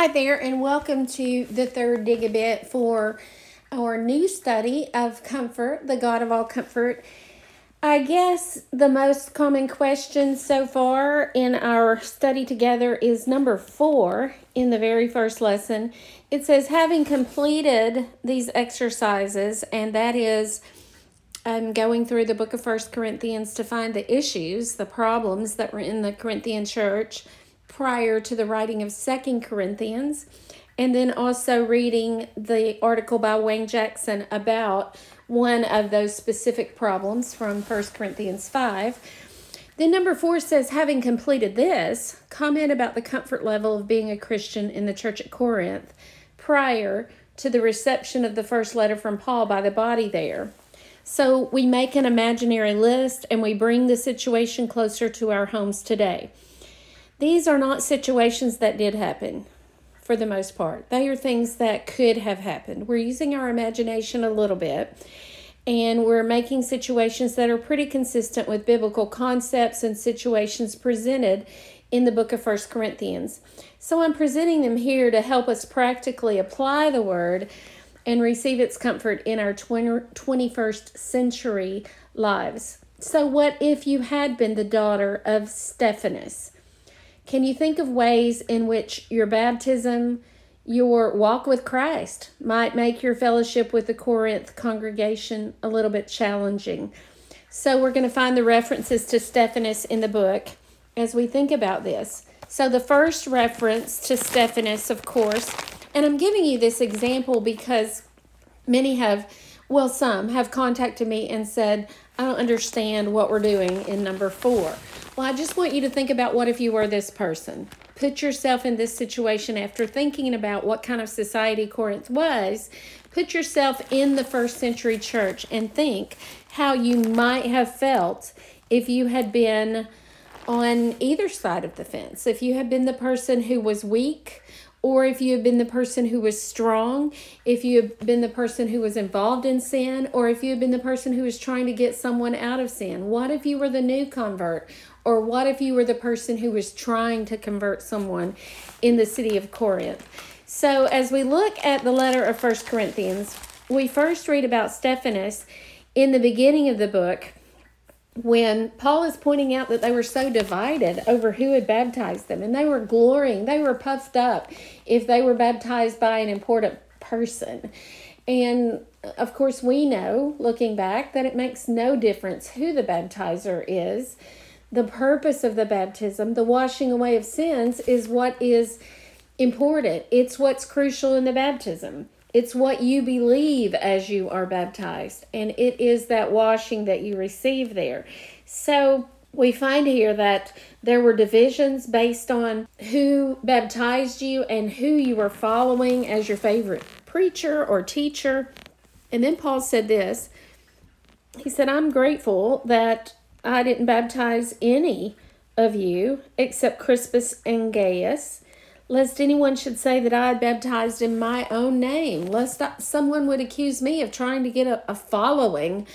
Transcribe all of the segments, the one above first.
Hi there, and welcome to the third dig a bit for our new study of comfort, the God of all comfort. I guess the most common question so far in our study together is number four in the very first lesson. It says, having completed these exercises, and that is um, going through the book of First Corinthians to find the issues, the problems that were in the Corinthian church prior to the writing of Second Corinthians, and then also reading the article by Wayne Jackson about one of those specific problems from First Corinthians 5. Then number four says, having completed this, comment about the comfort level of being a Christian in the church at Corinth prior to the reception of the first letter from Paul by the body there. So we make an imaginary list and we bring the situation closer to our homes today. These are not situations that did happen for the most part. They are things that could have happened. We're using our imagination a little bit and we're making situations that are pretty consistent with biblical concepts and situations presented in the book of First Corinthians. So I'm presenting them here to help us practically apply the word and receive its comfort in our 20, 21st century lives. So, what if you had been the daughter of Stephanas? Can you think of ways in which your baptism, your walk with Christ, might make your fellowship with the Corinth congregation a little bit challenging? So, we're going to find the references to Stephanas in the book as we think about this. So, the first reference to Stephanas, of course, and I'm giving you this example because many have, well, some have contacted me and said, I don't understand what we're doing in number four. Well, I just want you to think about what if you were this person. Put yourself in this situation after thinking about what kind of society Corinth was. Put yourself in the first century church and think how you might have felt if you had been on either side of the fence. If you had been the person who was weak or if you had been the person who was strong, if you had been the person who was involved in sin, or if you had been the person who was trying to get someone out of sin. What if you were the new convert? Or what if you were the person who was trying to convert someone in the city of Corinth? So, as we look at the letter of First Corinthians, we first read about Stephanas in the beginning of the book when Paul is pointing out that they were so divided over who had baptized them, and they were glorying, they were puffed up if they were baptized by an important person. And of course, we know, looking back, that it makes no difference who the baptizer is. The purpose of the baptism, the washing away of sins, is what is important. It's what's crucial in the baptism. It's what you believe as you are baptized, and it is that washing that you receive there. So we find here that there were divisions based on who baptized you and who you were following as your favorite preacher or teacher. And then Paul said this He said, I'm grateful that I didn't baptize any of you except Crispus and Gaius lest anyone should say that I had baptized in my own name, lest I, someone would accuse me of trying to get a, a following,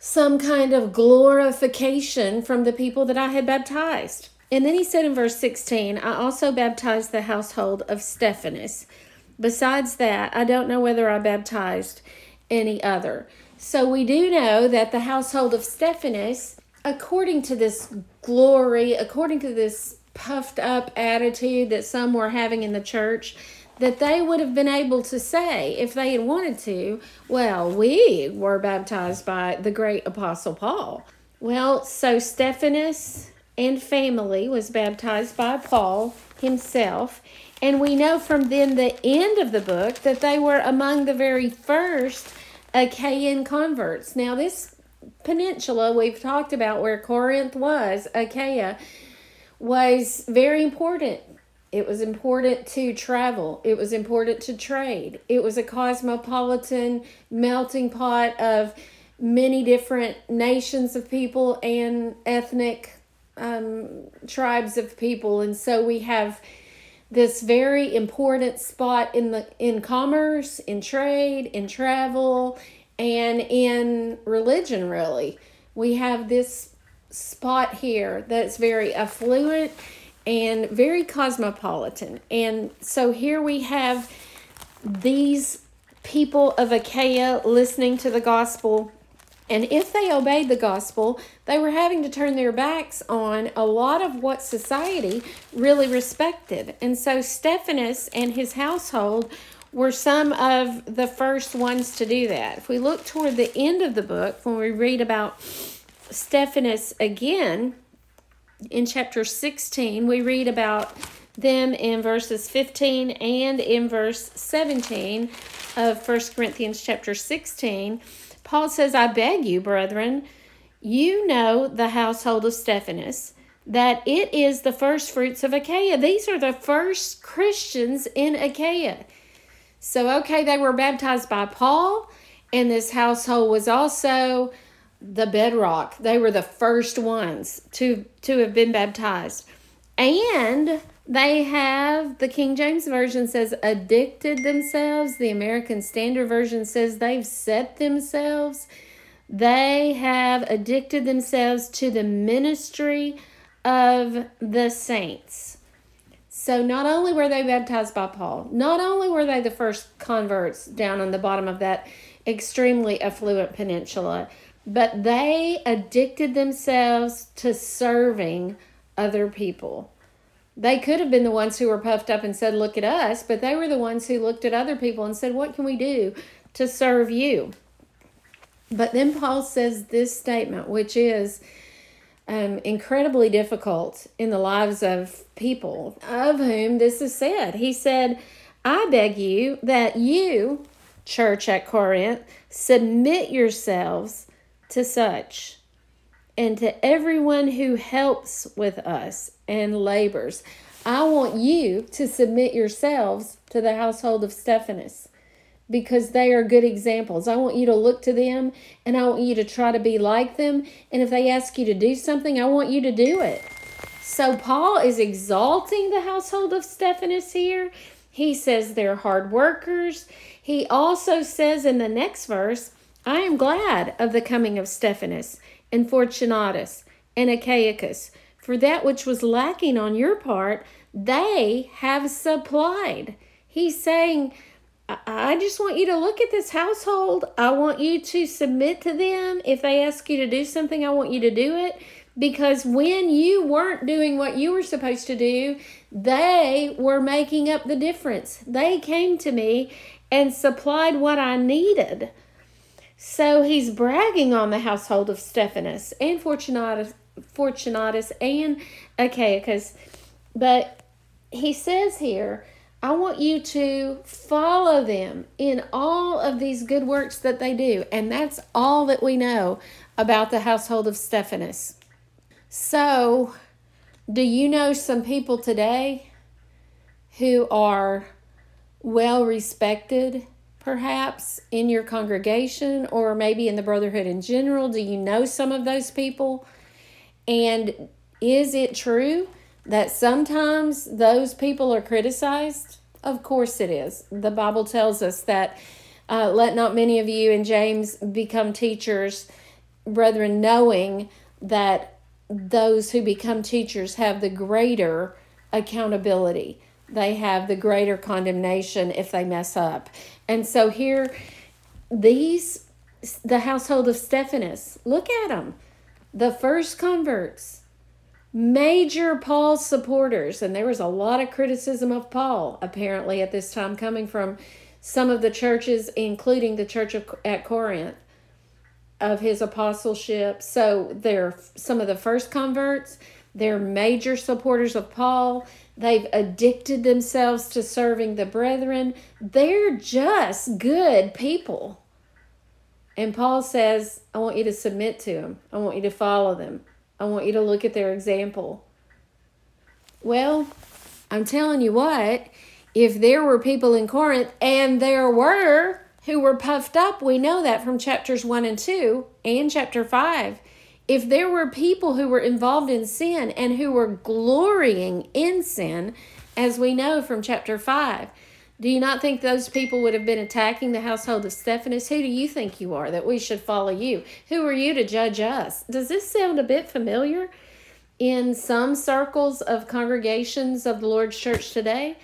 some kind of glorification from the people that I had baptized. And then he said in verse 16, I also baptized the household of Stephanas. Besides that, I don't know whether I baptized any other. So we do know that the household of Stephanas, according to this glory, according to this puffed up attitude that some were having in the church that they would have been able to say if they had wanted to, well, we were baptized by the great apostle Paul. Well, so Stephanas and family was baptized by Paul himself, and we know from then the end of the book that they were among the very first Achaean converts. Now, this peninsula we've talked about where Corinth was, Achaia, was very important. It was important to travel. It was important to trade. It was a cosmopolitan melting pot of many different nations of people and ethnic um, tribes of people. And so we have this very important spot in the in commerce, in trade, in travel, and in religion really. We have this spot here that's very affluent and very cosmopolitan. And so here we have these people of Achaia listening to the gospel. And if they obeyed the gospel, they were having to turn their backs on a lot of what society really respected. And so Stephanas and his household were some of the first ones to do that. If we look toward the end of the book, when we read about Stephanas again, in chapter 16, we read about them in verses 15 and in verse 17 of 1 Corinthians chapter 16. Paul says, I beg you, brethren, you know the household of Stephanas, that it is the first fruits of Achaia. These are the first Christians in Achaia. So, okay, they were baptized by Paul, and this household was also the bedrock. They were the first ones to to have been baptized. And they have the King James version says addicted themselves. The American Standard version says they've set themselves. They have addicted themselves to the ministry of the saints. So not only were they baptized by Paul, not only were they the first converts down on the bottom of that extremely affluent peninsula, but they addicted themselves to serving other people. They could have been the ones who were puffed up and said, Look at us, but they were the ones who looked at other people and said, What can we do to serve you? But then Paul says this statement, which is um, incredibly difficult in the lives of people of whom this is said. He said, I beg you that you, church at Corinth, submit yourselves to such, and to everyone who helps with us and labors. I want you to submit yourselves to the household of Stephanas because they are good examples. I want you to look to them and I want you to try to be like them. And if they ask you to do something, I want you to do it. So Paul is exalting the household of Stephanas here. He says they're hard workers. He also says in the next verse, I am glad of the coming of Stephanas and Fortunatus and Achaicus, for that which was lacking on your part, they have supplied. He's saying, I just want you to look at this household. I want you to submit to them. If they ask you to do something, I want you to do it. Because when you weren't doing what you were supposed to do, they were making up the difference. They came to me and supplied what I needed. So he's bragging on the household of Stephanas and Fortunatus, Fortunatus and Achaicus. But he says here, I want you to follow them in all of these good works that they do. And that's all that we know about the household of Stephanas. So, do you know some people today who are well respected perhaps in your congregation or maybe in the brotherhood in general? Do you know some of those people? And is it true that sometimes those people are criticized? Of course it is. The Bible tells us that uh, let not many of you in James become teachers, brethren, knowing that those who become teachers have the greater accountability they have the greater condemnation if they mess up. And so here, these, the household of Stephanas, look at them. The first converts, major Paul supporters, and there was a lot of criticism of Paul apparently at this time coming from some of the churches, including the church of, at Corinth, of his apostleship. So they're some of the first converts. They're major supporters of Paul. They've addicted themselves to serving the brethren. They're just good people. And Paul says, I want you to submit to them. I want you to follow them. I want you to look at their example. Well, I'm telling you what, if there were people in Corinth, and there were who were puffed up, we know that from chapters 1 and 2 and chapter 5 if there were people who were involved in sin and who were glorying in sin, as we know from chapter 5, do you not think those people would have been attacking the household of Stephanas? Who do you think you are that we should follow you? Who are you to judge us? Does this sound a bit familiar? in some circles of congregations of the Lord's church today.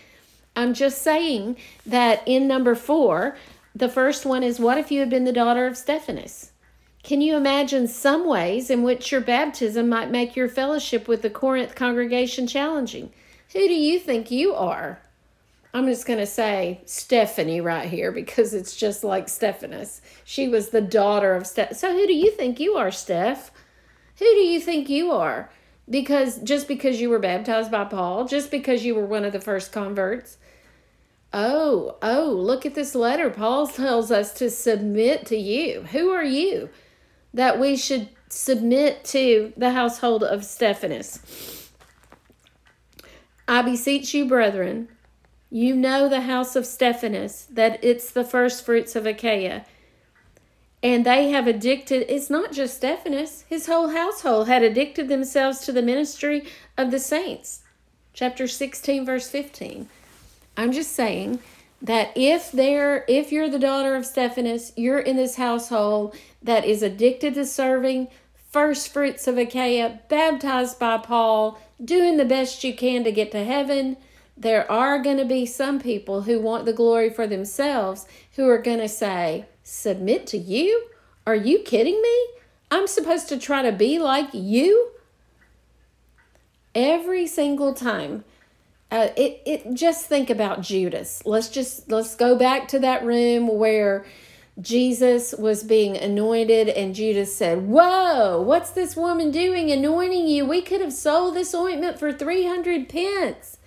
I'm just saying that in number four, the first one is what if you had been the daughter of Stephanas? Can you imagine some ways in which your baptism might make your fellowship with the Corinth congregation challenging? Who do you think you are? I'm just going to say Stephanie right here because it's just like Stephanas. She was the daughter of Steph. So who do you think you are, Steph? Who do you think you are? Because just because you were baptized by Paul, just because you were one of the first converts. Oh, oh, look at this letter. Paul tells us to submit to you. Who are you that we should submit to the household of Stephanas. I beseech you, brethren, you know the house of Stephanas, that it's the first fruits of Achaia. And they have addicted, it's not just Stephanas, his whole household had addicted themselves to the ministry of the saints. Chapter 16, verse 15. I'm just saying that if they're if you're the daughter of Stephanas, you're in this household that is addicted to serving, first fruits of Achaia, baptized by Paul, doing the best you can to get to heaven there are going to be some people who want the glory for themselves who are going to say, Submit to you? Are you kidding me? I'm supposed to try to be like you? Every single time. Uh, it, it just think about Judas. Let's just let's go back to that room where Jesus was being anointed, and Judas said, Whoa, what's this woman doing anointing you? We could have sold this ointment for 300 pence.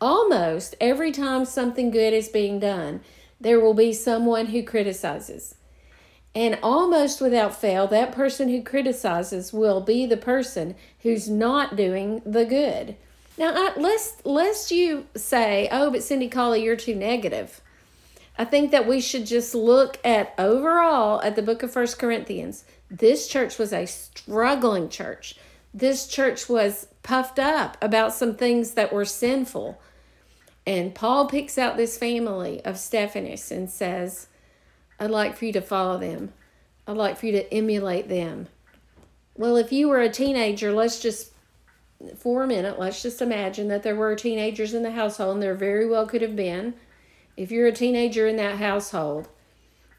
Almost every time something good is being done, there will be someone who criticizes. And almost without fail, that person who criticizes will be the person who's not doing the good. Now, I, lest, lest you say, oh, but Cindy Colley, you're too negative. I think that we should just look at overall at the book of First Corinthians. This church was a struggling church. This church was puffed up about some things that were sinful. And Paul picks out this family of Stephanas and says, I'd like for you to follow them. I'd like for you to emulate them. Well, if you were a teenager, let's just, for a minute, let's just imagine that there were teenagers in the household, and there very well could have been. If you're a teenager in that household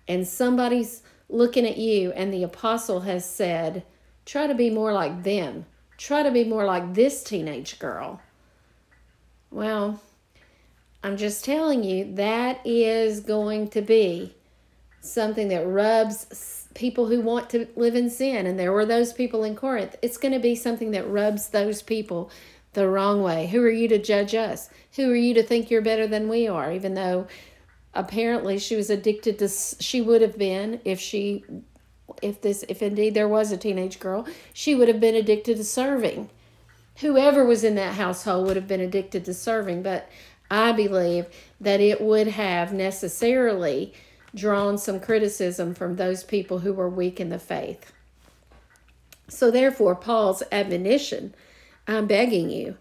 and somebody's looking at you and the apostle has said, try to be more like them, try to be more like this teenage girl. Well, I'm just telling you, that is going to be something that rubs people who want to live in sin. And there were those people in Corinth. It's going to be something that rubs those people the wrong way. Who are you to judge us? Who are you to think you're better than we are? Even though apparently she was addicted to, she would have been if she, if this, if indeed there was a teenage girl, she would have been addicted to serving. Whoever was in that household would have been addicted to serving. But I believe that it would have necessarily drawn some criticism from those people who were weak in the faith. So, therefore, Paul's admonition I'm begging you,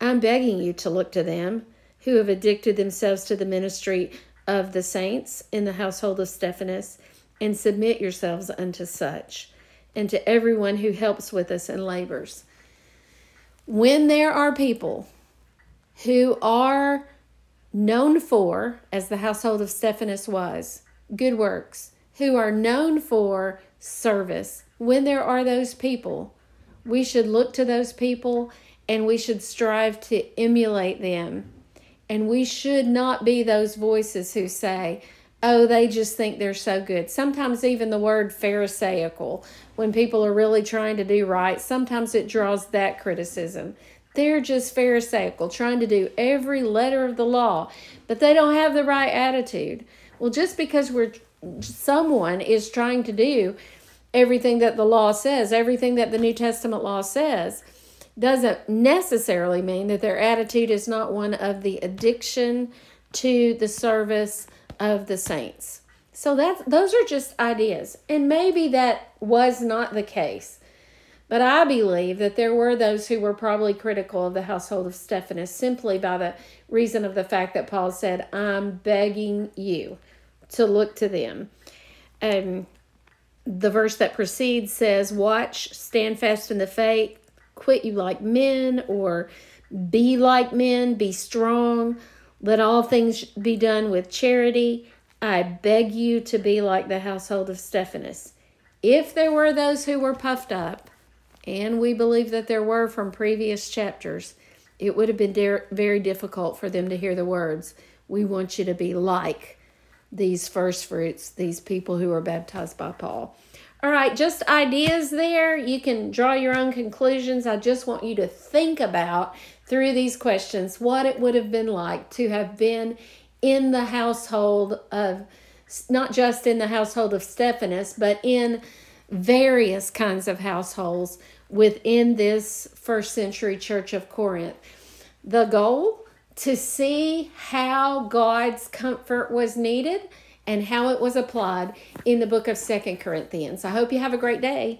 I'm begging you to look to them who have addicted themselves to the ministry of the saints in the household of Stephanas, and submit yourselves unto such, and to everyone who helps with us and labors. When there are people who are known for, as the household of Stephanas was, good works, who are known for service. When there are those people, we should look to those people and we should strive to emulate them. And we should not be those voices who say, oh, they just think they're so good. Sometimes, even the word Pharisaical, when people are really trying to do right, sometimes it draws that criticism. They're just Pharisaical, trying to do every letter of the law, but they don't have the right attitude. Well, just because we're someone is trying to do everything that the law says, everything that the New Testament law says, doesn't necessarily mean that their attitude is not one of the addiction to the service of the saints. So that those are just ideas. And maybe that was not the case. But I believe that there were those who were probably critical of the household of Stephanas simply by the reason of the fact that Paul said, I'm begging you to look to them. Um, the verse that precedes says, Watch, stand fast in the faith, quit you like men or be like men, be strong, let all things be done with charity. I beg you to be like the household of Stephanas. If there were those who were puffed up, and we believe that there were from previous chapters, it would have been very difficult for them to hear the words, We want you to be like these first fruits, these people who were baptized by Paul. All right, just ideas there. You can draw your own conclusions. I just want you to think about through these questions what it would have been like to have been in the household of, not just in the household of Stephanas, but in various kinds of households within this first century church of Corinth. The goal to see how God's comfort was needed and how it was applied in the book of Second Corinthians. I hope you have a great day.